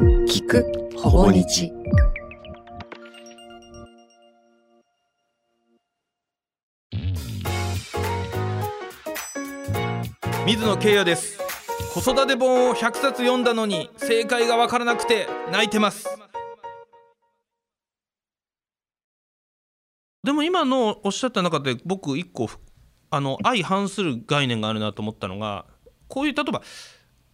聞くほぼ日。水野慶也です。子育て本を100冊読んだのに正解がわからなくて泣いてます。でも今のおっしゃった中で僕一個あの相反する概念があるなと思ったのがこういう例えば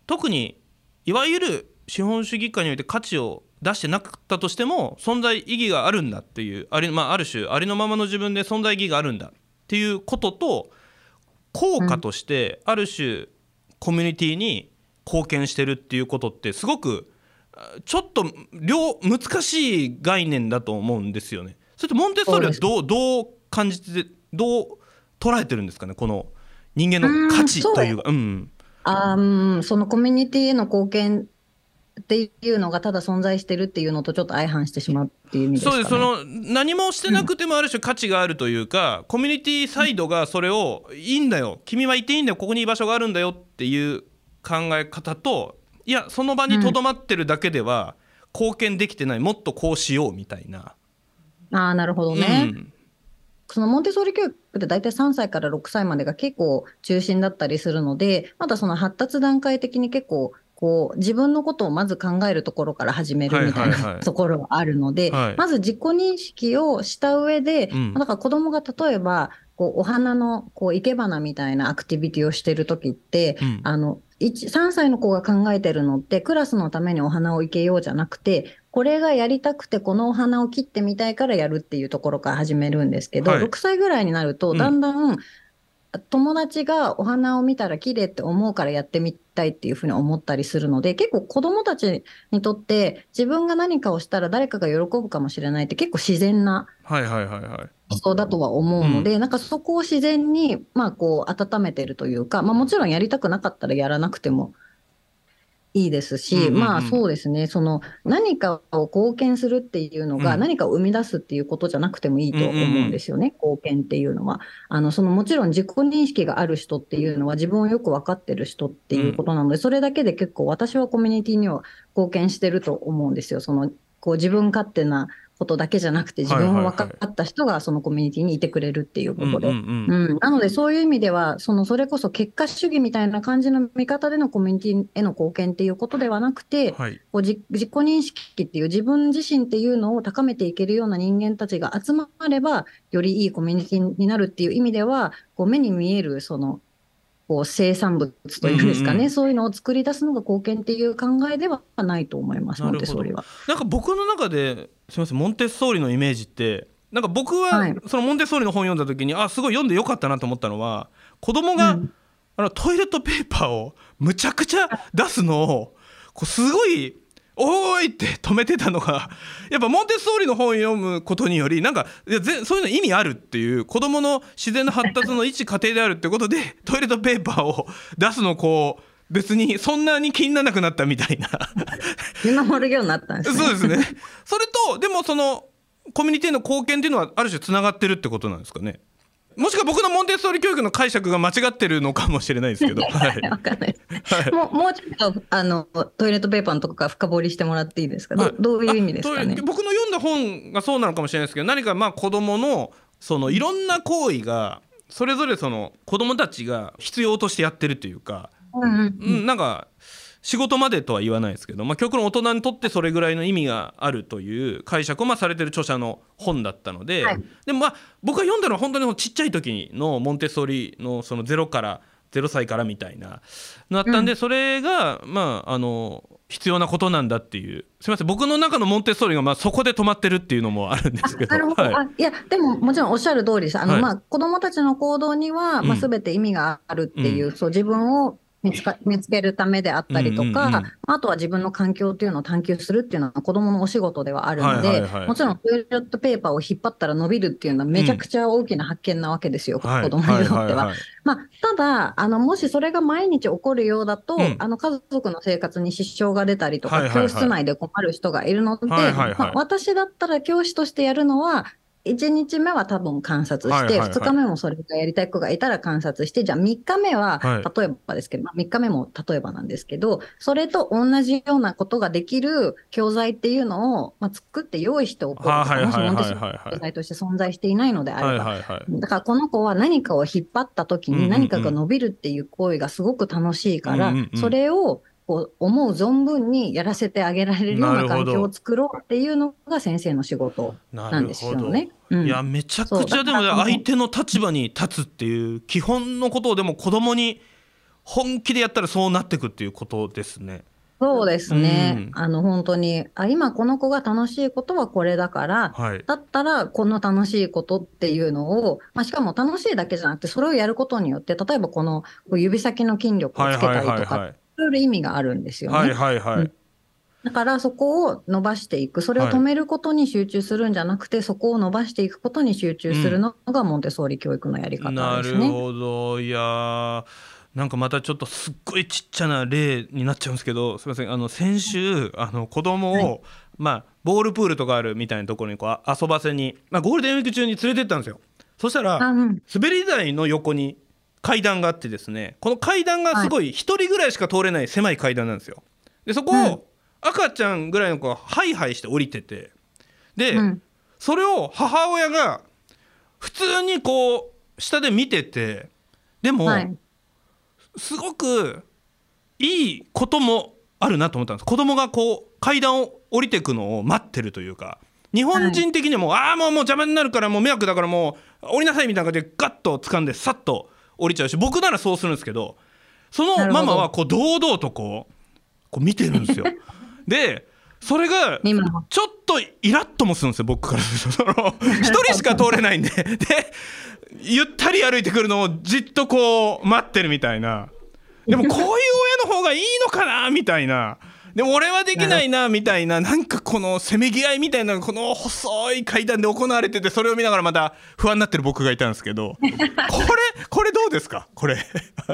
特にいわゆる資本主義下において価値を出してなかったとしても存在意義があるんだっていうあり,、まあ、ある種ありのままの自分で存在意義があるんだっていうことと効果としてある種コミュニティに貢献してるっていうことってすごくちょっと両難しい概念だと思うんですよね。それとモンテッソーリはどうどう感じてどう捉えてるんですかねこの人間の価値というか。うん、あうんそのコミュニティへの貢献っていうのがただ存在してるっていうのとちょっと相反してしまうっていう意味ですか、ね、そうです。その何もしてなくてもある種価値があるというか、うん、コミュニティサイドがそれをいいんだよ。君はいていいんだよ。ここに居場所があるんだよっていう考え方といやその場にとどまってるだけでは貢献できてない、うん、もっとこうしようみたいな。あなるほどね。うん。そのモンテソーリ教育って大体3歳から6歳までが結構中心だったりするので、まだその発達段階的に結構こう自分のことをまず考えるところから始めるみたいなところがあるので、まず自己認識をした上で、うん、だから子供が例えばこうお花のこう生け花みたいなアクティビティをしてる時って、うん、あの3歳の子が考えてるのってクラスのためにお花を生けようじゃなくてこれがやりたくてこのお花を切ってみたいからやるっていうところから始めるんですけど、はい、6歳ぐらいになるとだん。だん、うん友達がお花を見たら綺麗って思うからやってみたいっていうふうに思ったりするので結構子供たちにとって自分が何かをしたら誰かが喜ぶかもしれないって結構自然なそうだとは思うので、うん、なんかそこを自然にまあこう温めてるというか、まあ、もちろんやりたくなかったらやらなくてもいいですし、うんうんうん、まあそうですね、その何かを貢献するっていうのが、何かを生み出すっていうことじゃなくてもいいと思うんですよね、うん。うんうん、貢献っていうのは。あのそのもちろん自己認識がある人っていうのは、自分をよく分かってる人っていうことなので、それだけで結構私はコミュニティには貢献してると思うんですよ。そのこう自分勝手なことだけじゃなくて自分を分かった人がそのコミュニティにいてくれるっていうことで、なのでそういう意味ではそのそれこそ結果主義みたいな感じの見方でのコミュニティへの貢献っていうことではなくて、はい、こう自己認識っていう自分自身っていうのを高めていけるような人間たちが集まればよりいいコミュニティになるっていう意味ではこう目に見えるそのこう生産物というんですかね、うんうん、そういうのを作り出すのが貢献っていう考えではないと思いますモンテッソーリは。なんか僕の中ですみませんモンテッソーリのイメージってなんか僕はそのモンテッソーリの本読んだ時に、はい、あすごい読んでよかったなと思ったのは子供が、うん、あのトイレットペーパーをむちゃくちゃ出すのをこうすごいおーいって止めてたのが やっぱモンテッソーリの本を読むことによりなんかいやそういうの意味あるっていう子どもの自然な発達の一過程であるってことで トイレットペーパーを出すのこう別にそんなに気にならなくなったみたいな。見守るようになったんですね。そうですね。それとでもそのコミュニティの貢献っていうのはある種つながってるってことなんですかね？もしくは僕のモンテッソーリ教育の解釈が間違ってるのかもしれないですけど。はい、かんない。はい、もうもうちょっとあのトイレットペーパーのとこから深掘りしてもらっていいですか？はい、どういう意味ですかね？僕の読んだ本がそうなのかもしれないですけど、何かまあ子供のそのいろんな行為がそれぞれその子供たちが必要としてやってるというか、うん、うんうん、なんか。仕事までとは言わないですけど、まあ、極論大人にとってそれぐらいの意味があるという解釈をまあされてる著者の本だったので、はい、でもまあ僕が読んだのは本当にちっちゃい時のモンテッソーリのその0から0歳からみたいななったんで、それがまああの必要なことなんだっていう。すみません。僕の中のモンテッソーリがまあそこで止まってるっていうのもあるんですけど。なるほど、はい、いやでももちろんおっしゃる通りです。あの、はい、まあ子どもたちの行動には、まあ、全て意味があるっていう、うん、そう自分を見つか見つけるためであったりとか、うんうんうん、あとは自分の環境というのを探求するっていうのは子どものお仕事ではあるので、はいはいはい、もちろんトイレットペーパーを引っ張ったら伸びるっていうのはめちゃくちゃ大きな発見なわけですよ、うん、子どもにとっては。まあ、ただあの、もしそれが毎日起こるようだと、うん、あの家族の生活に支障が出たりとか、はいはいはい、教室内で困る人がいるので、はいはいはい、まあ、私だったら教師としてやるのは、1日目は多分観察して、はいはいはい。2日目もそれがやりたい子がいたら観察して、じゃあ3日目ははい、例えばですけど、まあ、3日目も例えばなんですけど、それと同じようなことができる教材っていうのを、まあ、作って用意しておこうともしモンテッソはいはい。はいーリ教材として存在していないのであれば、だからこの子は何かを引っ張った時に何かが伸びるっていう行為がすごく楽しいから、それをこう思う存分にやらせてあげられるような環境を作ろうっていうのが先生の仕事ななんですよね。うん。いやめちゃくちゃでも相手の立場に立つっていう基本のことをでも子供に本気でやったらそうなってくっていうことですね。そうですね、うん。あの本当にあ今この子が楽しいことはこれだから、はい。だったらこの楽しいことっていうのを、まあ、しかも楽しいだけじゃなくてそれをやることによって例えばこの指先の筋力をはいつけたりとか、いろいろ意味があるんですよね。はいはいはい。うんだからそこを伸ばしていく、それを止めることに集中するんじゃなくて、そこを伸ばしていくことに集中するのがモンテソーリ教育のやり方なるですね。ほど。いやーなんかまたちょっとすっごいちっちゃな例になっちゃうんですけどすみません。あの先週あの子供を、まあボールプールとかあるみたいなところにこうあ遊ばせに、まあ、ゴールデンウィーク中に連れてったんですよ。そしたらあうん。滑り台の横に階段があってですねこの階段がすごい一人ぐらいしか通れない狭い階段なんですよ。でそこうん。を赤ちゃんぐらいの子がハイハイして降りててで、うん。それを母親が普通にこう下で見ててでも、はい。すごくいいこともあるなと思ったんです。子供がこう階段を降りていくのを待ってるというか日本人的にも、ああもうもう邪魔になるからもう迷惑だからもう降りなさいみたいな感じでガッと掴んでさっと降りちゃうし僕ならそうするんですけどそのママはこう堂々とこうこう見てるんですよ。でそれがちょっとイラッともするんですよ僕からすると。一人しか通れないんで。でゆったり歩いてくるのをじっとこう待ってるみたいな。でもこういう親の方がいいのかなみたいなでも俺はできないなみたいななんかこのせめぎ合いみたいなのがこの細い階段で行われててそれを見ながらまた不安になってる僕がいたんですけど これこれどうですか？これ。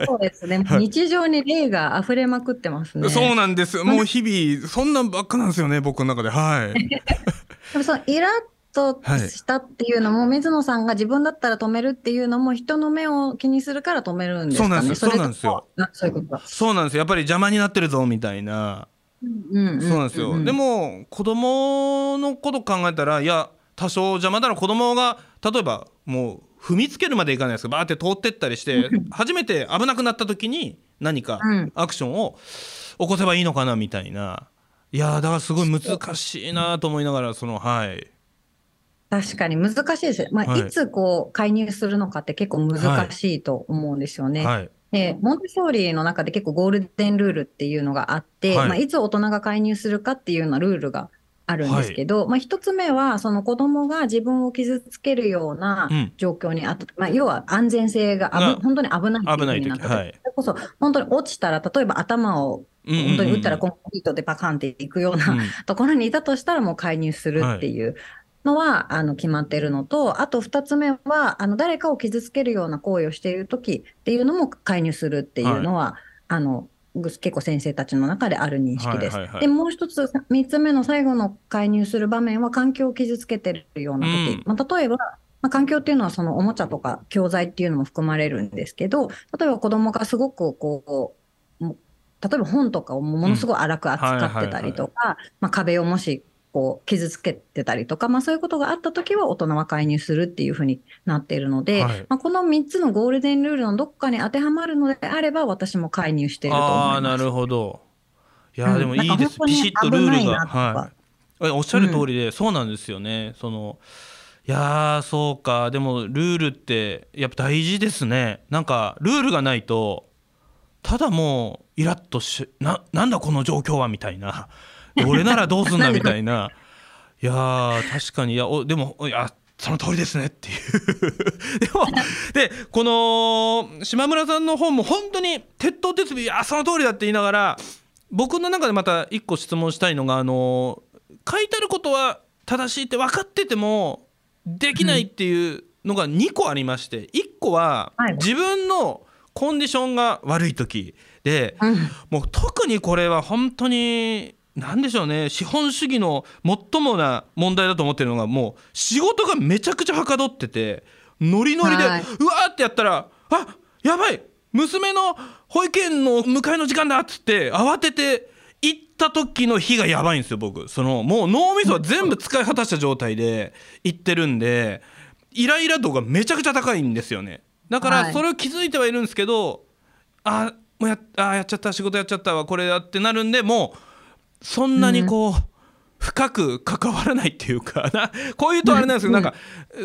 そうですね、日常に例が溢れまくってますね。そうなんです。よもう日々そんなんばっかなんですよね僕の中で。はい。でもそのイラッとしたっていうのも、水野さんが自分だったら止めるっていうのも人の目を気にするから止めるんですかね？そうなんですよ。そうなんですよ。そうなんですよ。やっぱり邪魔になってるぞみたいなうんうんそうなんですよ、んでも子供のこと考えたらいや多少邪魔だな子供が例えばもう踏みつけるまでいかないですけどバーって通ってったりして初めて危なくなった時に何かうん。アクションを起こせばいいのかなみたいな。いやーだからすごい難しいなと思いながらそのはい。確かに難しいです。まあ、はい。い、つこう介入するのかって結構難しいと思うんですよね。はいで、モンテソーリの中で結構ゴールデンルールっていうのがあって、はい。いまあ、いつ大人が介入するかっていうようなルールがあるんですけど、まあ、一つ目は、その子供が自分を傷つけるようなうん。状況にあった、まあ、要は安全性が本当に危ない危ない時。はい。それこそ本当に落ちたら、例えば頭をうんうんうん。本当に打ったらコンクリートでパカンっていくような、うん。ところにいたとしたらもう介入するっていうのは、あの決まっているのと、あと二つ目は、あの誰かを傷つけるような行為をしているときっていうのも介入するっていうのは、あのぐ結構先生たちの中である認識です。はいはいはい。で、もう一つ、三つ目の最後の介入する場面は環境を傷つけてるような時、うん。まあ、例えば、まあ、環境っていうのはそのおもちゃとか教材っていうのも含まれるんですけど、例えば子供がすごくこう、も例えば本とかをものすごい荒く扱ってたりとか、まあ、壁をもしこう傷つけてたりとか、まあ、そういうことがあったときは大人は介入するっていうふうになっているので、はい。まあ、この3つのゴールデンルールのどっかに当てはまるのであれば私も介入していると思います。ああなるほど。いやでもいいです、なんピシッとルールがはい。おっしゃる通りで、そうなんですよね。そのいやーそうか。でもルールってやっぱ大事ですね。なんかルールがないとただもうイラッとしななんだこの状況はみたいな。で 俺ならどうすんだみたいな。いやー確かに。いやおでもいやその通りですねっていう。でもでこの島村さんの本も本当に鉄頭鉄尾いやその通りだって言いながら僕の中でまた一個質問したいのがあの書いてあることは正しいって分かっててもできないっていうのが2個ありまして1個ははい。自分のコンディションが悪い時でうん。もう特にこれは本当になんでしょうね。資本主義の最もな問題だと思ってるのがもう仕事がめちゃくちゃはかどっててノリノリで、はい。うわーってやったらあやばい娘の保育園の迎えの時間だっつって慌てて行った時の日がやばいんですよ僕。そのもう脳みそは全部使い果たした状態で行ってるんでイライラ度がめちゃくちゃ高いんですよね。だかはい。らそれを気づいてはいるんですけど、あもうやあやっちゃった仕事やっちゃったわこれだってなるんでもうそんなにこう、深く関わらないっていうか なこういうとあれなんですけど、なんか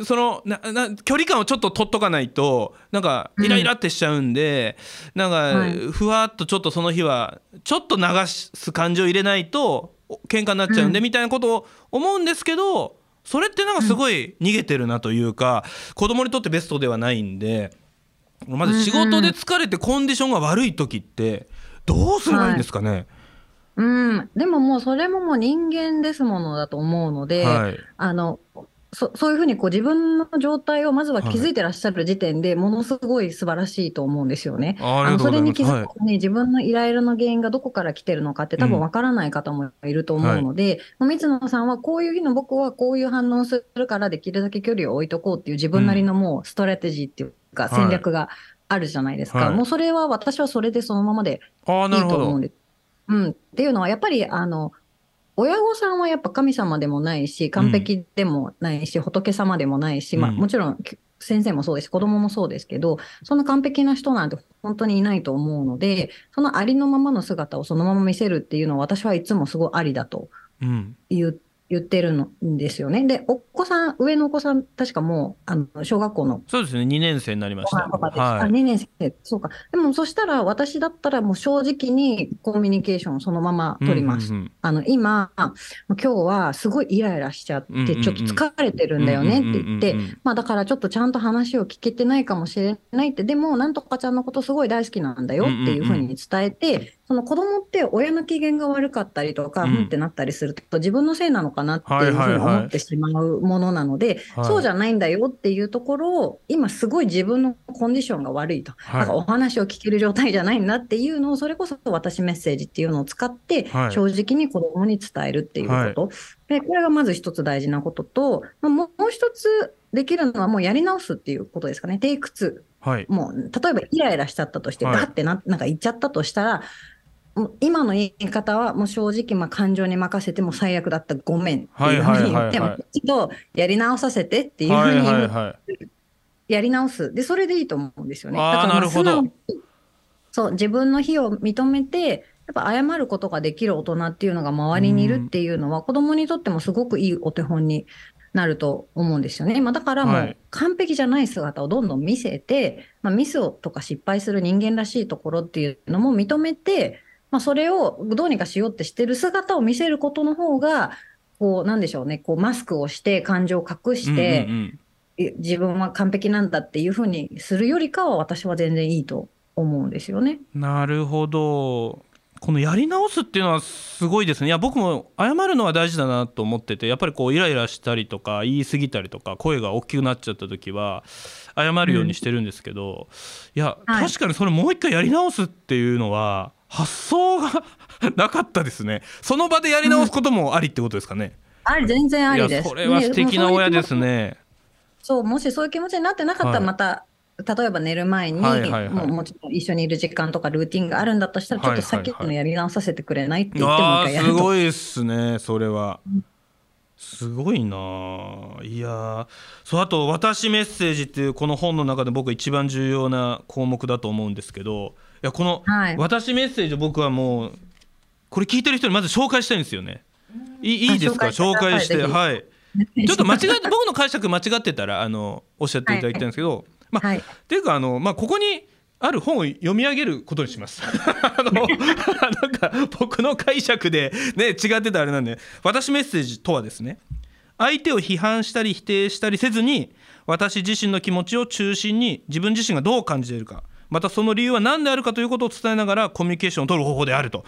そのなな距離感をちょっと取っとかないとなんかイライラってしちゃうんで、なんはい。かふわっとちょっとその日はちょっと流す感情を入れないとお喧嘩になっちゃうんで、うん。みたいなことを思うんですけどそれってなんかすごい逃げてるなというか、子供にとってベストではないんでまず仕事で疲れてコンディションが悪い時ってどうすればいいんですかね、うん、でももうそれももう人間ですものだと思うので、はい。あのそそういうふうにこう自分の状態をまずは気づいてらっしゃる時点でものすごい素晴らしいと思うんですよね。あありがとうあのそれに気づくに自分のイライラの原因がどこから来てるのかって多分わからない方もいると思うので、もう水野さんはこういう日の僕はこういう反応をするからできるだけ距離を置いとこうっていう自分なりのもうストラテジーっていうかはい戦略があるじゃないですか。はい。もうそれは私はそれでそのままでいないと思うんです。うん、っていうのはやっぱりあの親御さんはやっぱ神様でもないし完璧でもないし、仏様でもないし、まあ、うん。もちろんき先生もそうですし子供もそうですけどそんな完璧な人なんて本当にいないと思うのでそのありのままの姿をそのまま見せるっていうのは私はいつもすごいありだとうん。言う言ってるんですよね。でお子さん上のお子さん確かもうあの小学校のそうですね。2年生になりました。はい。2年生、そうか。でも、そしたら、私だったら、もう正直にコミュニケーションをそのまま取ります。うんうんうん。あの、今、今日はすごいイライラしちゃって、うんうんうん。ちょっと疲れてるんだよねって言ってうんうんうんうん、まあ、だからちょっとちゃんと話を聞けてないかもしれないって、でも、なんとかちゃんのことすごい大好きなんだよっていうふうに伝えて、その子供って親の機嫌が悪かったりとか、ううんんってなったりすると、自分のせいなのかなっていうふうに思ってしまうものなので、はいそうじゃないんだよっていうところを、今すごい自分のコンディションが悪いと。はいなんかお話を聞ける状態じゃないんだっていうのを、それこそ私メッセージっていうのを使ってはい、正直に子供に伝えるっていうこと。で、これがまず一つ大事なことと、まあもう一つできるのはもうやり直すっていうことですかね。テイク2。はいもう、例えばイライラしちゃったとして、はいガッてな、なんか言っちゃったとしたら、今の言い方はもう正直、まあ、感情に任せても最悪だったごめんっていうふうに言って、はいはいはいはい一度やり直させてっていうふうはいにはいはいやり直す。で、それでいいと思うんですよね。だから素直にそう、自分の非を認めて、やっぱ謝ることができる大人っていうのが周りにいるっていうのは、子供にとってもすごくいいお手本になると思うんですよね。まあ、だからもはいう完璧じゃない姿をどんどん見せて、まあ、ミスをとか失敗する人間らしいところっていうのも認めて、まあ、それをどうにかしようってしてる姿を見せることの方が、こう、なんでしょうね、こう、マスクをして、感情を隠して、うんうんうん。え自分は完璧なんだっていうふうにするよりかは私は全然いいと思うんですよね。なるほど。このやり直すっていうのはすごいですね。いや僕も謝るのは大事だなと思っててやっぱりこうイライラしたりとか言い過ぎたりとか声が大きくなっちゃった時は謝るようにしてるんですけど、いや、はい。確かにそれもう一回やり直すっていうのは発想がなかったですねその場でやり直すこともありってことですかね、あり、全然ありです。それは素敵な親ですね。ねそう、もしそういう気持ちになってなかったら、はいまた、例えば寝る前に、はいはいはいもうもちろん一緒にいる時間とかルーティンがあるんだとしたら、ちょっとさっきのやり直させてくれないって言ってもう一回やると。ごいですねそれはすごいな。あいやー。そうあと「私メッセージ」っていうこの本の中で僕一番重要な項目だと思うんですけどいやこのはい「私メッセージ」を僕はもうこれ聞いてる人にまず紹介したいんですよね。いいいいですか？あ紹紹介してはい。ちょっと間違って僕の解釈間違ってたらあのおっしゃっていただきたいんですけど、まあはい。っていうかあの、まあ、ここにある本を読み上げることにします。あのなんか僕の解釈で、ね、違ってたあれなんで私メッセージとはですね相手を批判したり否定したりせずに私自身の気持ちを中心に自分自身がどう感じているかまたその理由は何であるかということを伝えながらコミュニケーションを取る方法であると。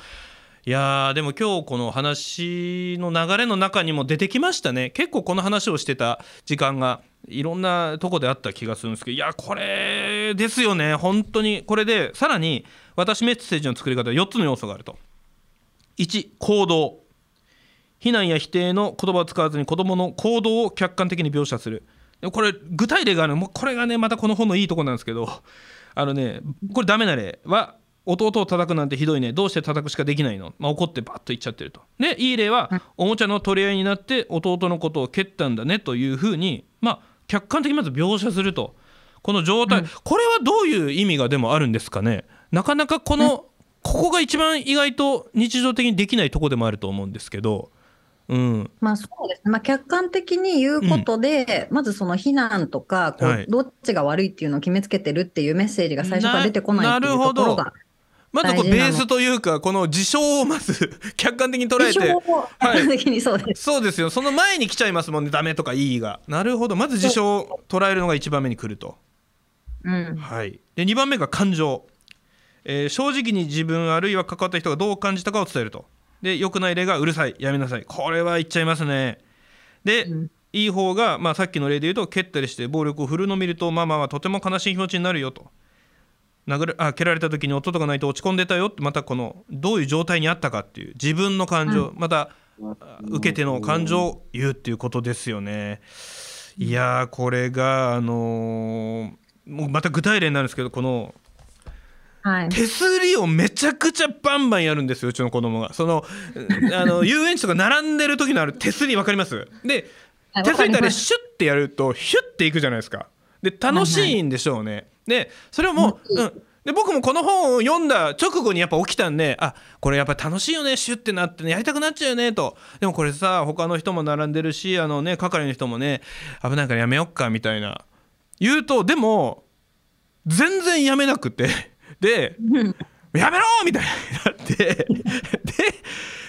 いやーでも今日この話の流れの中にも出てきましたね。結構この話をしてた時間がいろんなとこであった気がするんですけどいやこれですよね。本当に。これでさらに私メッセージの作り方は4つの要素があると。1行動。非難や否定の言葉を使わずに子どもの行動を客観的に描写する。これ具体例があるもうこれがねまたこの本のいいとこなんですけど。あのねこれダメな例は弟を叩くなんてひどいね。どうして叩くしかできないの、まあ、怒ってバッと言っちゃってると。でいい例はおもちゃの取り合いになって弟のことを蹴ったんだねというふうにまあ客観的にまず描写すると。この状態、これはどういう意味がでもあるんですかね？なかなかこのここが一番意外と日常的にできないとこでもあると思うんですけど。うん、まあそうですね、まあ、客観的に言うことで、まずその非難とかこう、はい。どっちが悪いっていうのを決めつけてるっていうメッセージが最初から出てこないっていうところがまずこうベースというかこの事象をまず 客観的に捉えてそうです、そうですよ。その前に来ちゃいますもんね。ダメとかいいが。なるほど。まず事象を捉えるのが1番目に来ると、うん、はい、で2番目が感情、えー正直に自分あるいは関わった人がどう感じたかを伝えると。で良くない例がうるさい。やめなさい。これは言っちゃいますね。で、うん。いい方が、まあ、さっきの例で言うと蹴ったりして暴力を振るのを見るとママはとても悲しい気持ちになるよと殴るあ蹴られた時に音とかないと落ち込んでたよってまたこのどういう状態にあったかっていう自分の感情、またあ受け手の感情を言うっていうことですよね。いやーこれがあのーもうまた具体例になるんですけどこのはい、手すりをめちゃくちゃバンバンやるんですようちの子供が。そのあの 遊園地とか並んでる時のある手すり分かります？ではい手すりってあわかりますれシュッてやるとヒュッていくじゃないですか。で楽しいんでしょうねでそれをもう、うん、で僕もこの本を読んだ直後にやっぱ起きたんであこれやっぱ楽しいよねシュッてなってねやりたくなっちゃうよねと。でもこれさ他の人も並んでるしあのね係の人もね危ないからやめよっかみたいな。言うとでも全然やめなくて。でやめろみたいになって。で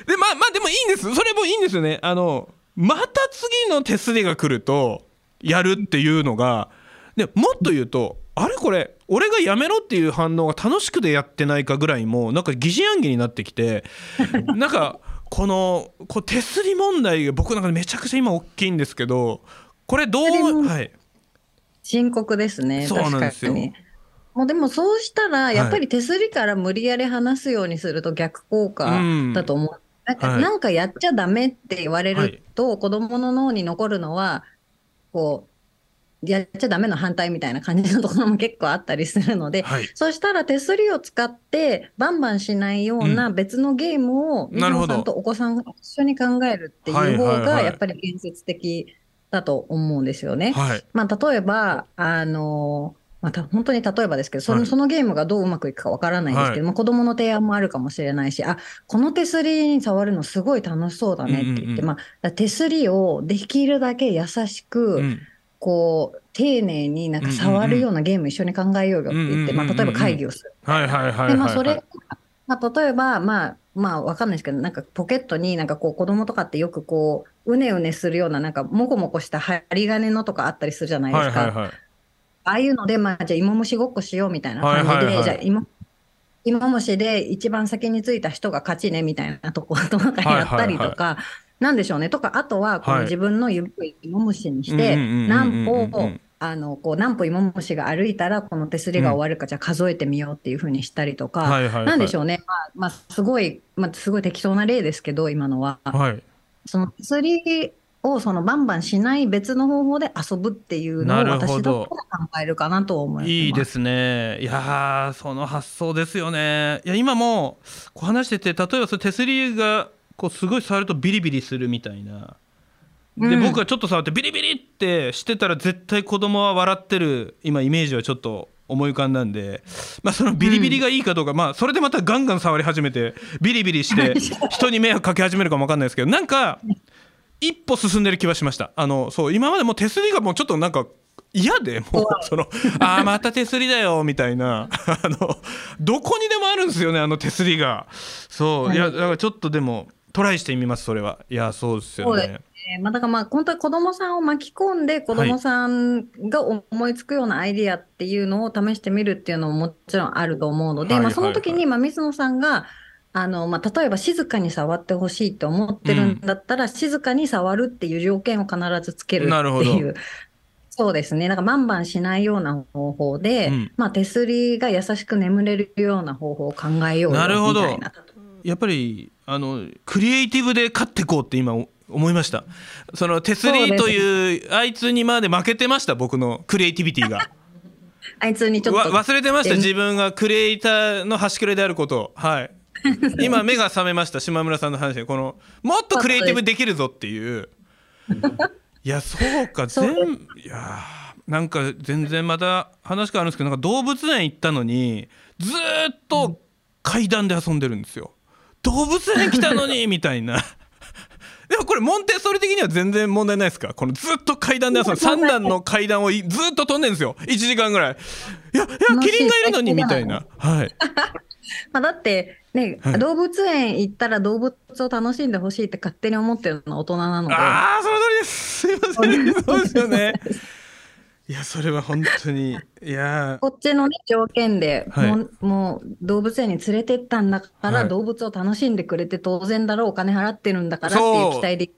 でまあまあでもいいんです。それもいいんですよね。あのまた次の手すりが来るとやるっていうのがでもっと言うとあれこれ俺がやめろっていう反応が楽しくでやってないかぐらいもなんか疑心暗鬼になってきて なんかこのこう手すり問題が僕なんかめちゃくちゃ今大きいんですけどこれどうはい。深刻ですねそうなんですよ。もうでもそうしたらやっぱり手すりから無理やり離すようにすると逆効果だと思う、なんかはい。なんかやっちゃダメって言われはい。ると、子供の脳に残るのはこうやっちゃダメの反対みたいな感じのところも結構あったりするので、はい。そしたら手すりを使ってバンバンしないような別のゲームを水野さんとお子さんが一緒に考えるっていう方はいがやっぱり建設的だと思うんですよね。はい。まあ、例えば、あのまあ、た本当に例えばですけど、その,、はい。そのゲームがどううまくいくかわからないんですけど、はい。まあ、子供の提案もあるかもしれないし、あこの手すりに触るのすごい楽しそうだねって言って、うんうんうん。まあ、手すりをできるだけ優しく、うんこう丁寧になんか触るようなゲーム一緒に考えようよって言って、まあ、例えば会議をする。はいはいはいはいでまあそれまあ、例えば、まあ、まあ、わかんないですけど、なんかポケットになんかこう子供とかってよくこう、うねうねするような、なんかもこもこした針金のとかあったりするじゃないですか。はいはいはいああいうので、まあ、じゃあ芋虫ごっこしようみたいな感じで、はいはいはいじゃあ芋、芋虫で一番先についた人が勝ちねみたいなとことかやったりとか、なんでしょうね。とか、あとは、こはいの自分の指を芋虫にして、何歩、あの、こう、何歩芋虫が歩いたら、この手すりが終わるか、じゃあ数えてみようっていうふうにしたりとか、なんでしょうね。まあ、まあ、すごい、まあ、すごい適当な例ですけど、今のは。はいその手すりをそのバンバンしない別の方法で遊ぶっていうのを私だどったら考えるかなと思います。いいですねいやーその発想ですよねいや今もこう話してて例えばその手すりがこうすごい触るとビリビリするみたいな。で、うん。僕がちょっと触ってビリビリってしてたら絶対子供は笑ってる今イメージはちょっと思い浮かんだんで、まあ、そのビリビリがいいかどうか、まあそれでまたガンガン触り始めてビリビリして 人に迷惑かけ始めるかも分かんないですけどなんか一歩進んでる気はしました。あのそう今までもう手すりがもうちょっとなんか嫌でもうそのああまた手すりだよみたいな。あのどこにでもあるんですよねあの手すりが。そういやだからちょっとでもトライしてみますそれは。いやそうですよね。えーまあ、だからまあ本当に子供さんを巻き込んで子供さんが思いつくようなアイディアっていうのを試してみるっていうのももちろんあると思うので、はいまあ、その時はい。にまあ水野さんがあの、まあ、例えば静かに触ってほしいと思ってるんだったら、静かに触るっていう条件を必ずつけるなるほど。っていう。そうですね。なんかバンバンしないような方法で、うん。まあ手すりが優しく眠れるような方法を考えようよなるほど。みたいな。やっぱりあのクリエイティブで勝っていこうって今思いました。そのテスリーというあいつにまで負けてました僕のクリエイティビティが。あいつにちょっと。忘れてました？自分がクリエイターの端くれであること。をはい。今目が覚めました島村さんの話でこのもっとクリエイティブできるぞっていう。いやそうか全いやなんか全然また話変わるんですけどなんか動物園行ったのにずっと階段で遊んでるんですよ動物園来たのに みたいな。でもこれモンテッソリ的には全然問題ないですか？このずっと階段で遊んで3段の階段をずっと飛んでるんですよ。1時間ぐらい。いやいやキリンがいるのにみたいな。はい。まあだってね、はい、動物園行ったら動物を楽しんでほしいって勝手に思ってるのは大人なので。ああその通りです。すいません。そうですよねいやそれは本当にい。や。こっちの、ね、条件で、はい、もうもう動物園に連れてったんだから、はい、動物を楽しんでくれて当然だろうお金払ってるんだからっていう期待で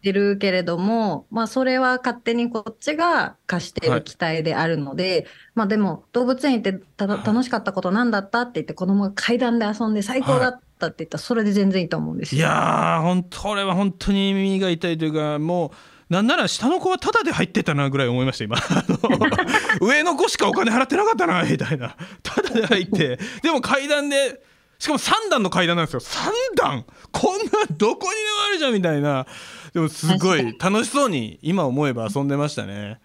てるけれども、まあ、それは勝手にこっちが課してる期待であるので、はい、まあでも動物園行ってた楽しかったことなんだったって言って子供が階段で遊んで最高だったって言ったらそれで全然いいと思うんですよ。いやー本当これは本当に耳が痛いというかもう。なんなら下の子はタダで入ってたなぐらい思いました今。上の子しかお金払ってなかったなみたいな。タダで入って。でも階段でしかも3段の階段なんですよ。3段。こんなどこにでもあるじゃんみたいな。でもすごい楽しそうに今思えば遊んでましたね。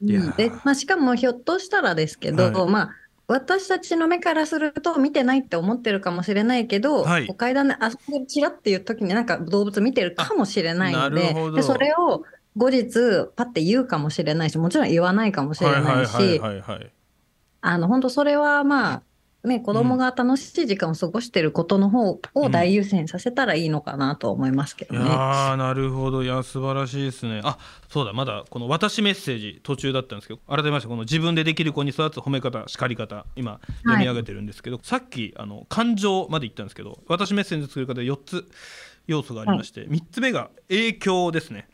でまあ、しかもひょっとしたらですけど、はい、まあ私たちの目からすると見てないって思ってるかもしれないけど、はい、階段で遊んでるちらっていう時になんか動物見てるかもしれないのででそれを後日パッて言うかもしれないしもちろん言わないかもしれないしあの本当それはまあね、子供が楽しい時間を過ごしてることの方を大優先させたらいいのかなと思いますけどね。うん、あなるほどいや素晴らしいですね。あそうだまだこの私メッセージ途中だったんですけど改めましてこの自分でできる子に育つ褒め方叱り方今読み上げてるんですけど、はい、さっきあの感情まで言ったんですけど私メッセージ作る方で4つ要素がありまして、はい、3つ目が影響ですね。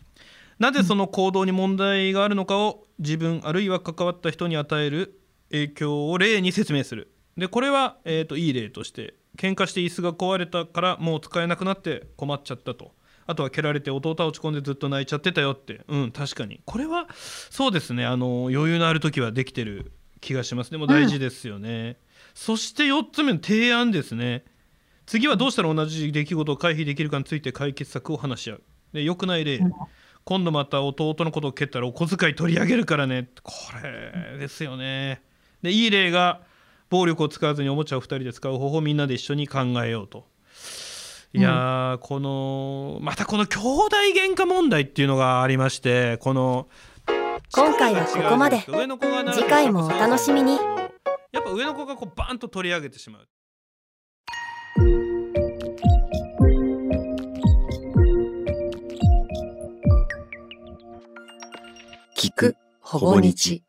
なぜその行動に問題があるのかを自分あるいは関わった人に与える影響を例に説明する。でこれは、えーと、いい例として喧嘩して椅子が壊れたからもう使えなくなって困っちゃったと。あとは蹴られて弟は落ち込んでずっと泣いちゃってたよって。うん確かに。これはそうですね。あの余裕のある時はできてる気がします。でも大事ですよね、うん、そして4つ目の提案ですね。次はどうしたら同じ出来事を回避できるかについて解決策を話し合う。で良くない例、今度また弟のことを蹴ったらお小遣い取り上げるからね。これですよね。でいい例が暴力を使わずにおもちゃを2人で使う方法をみんなで一緒に考えようと。いや、うん、このまたこの兄弟喧嘩問題っていうのがありましてこの今回はここまで。次回もお楽しみに。やっぱ上の子がこうバンと取り上げてしまう。くほぼ日。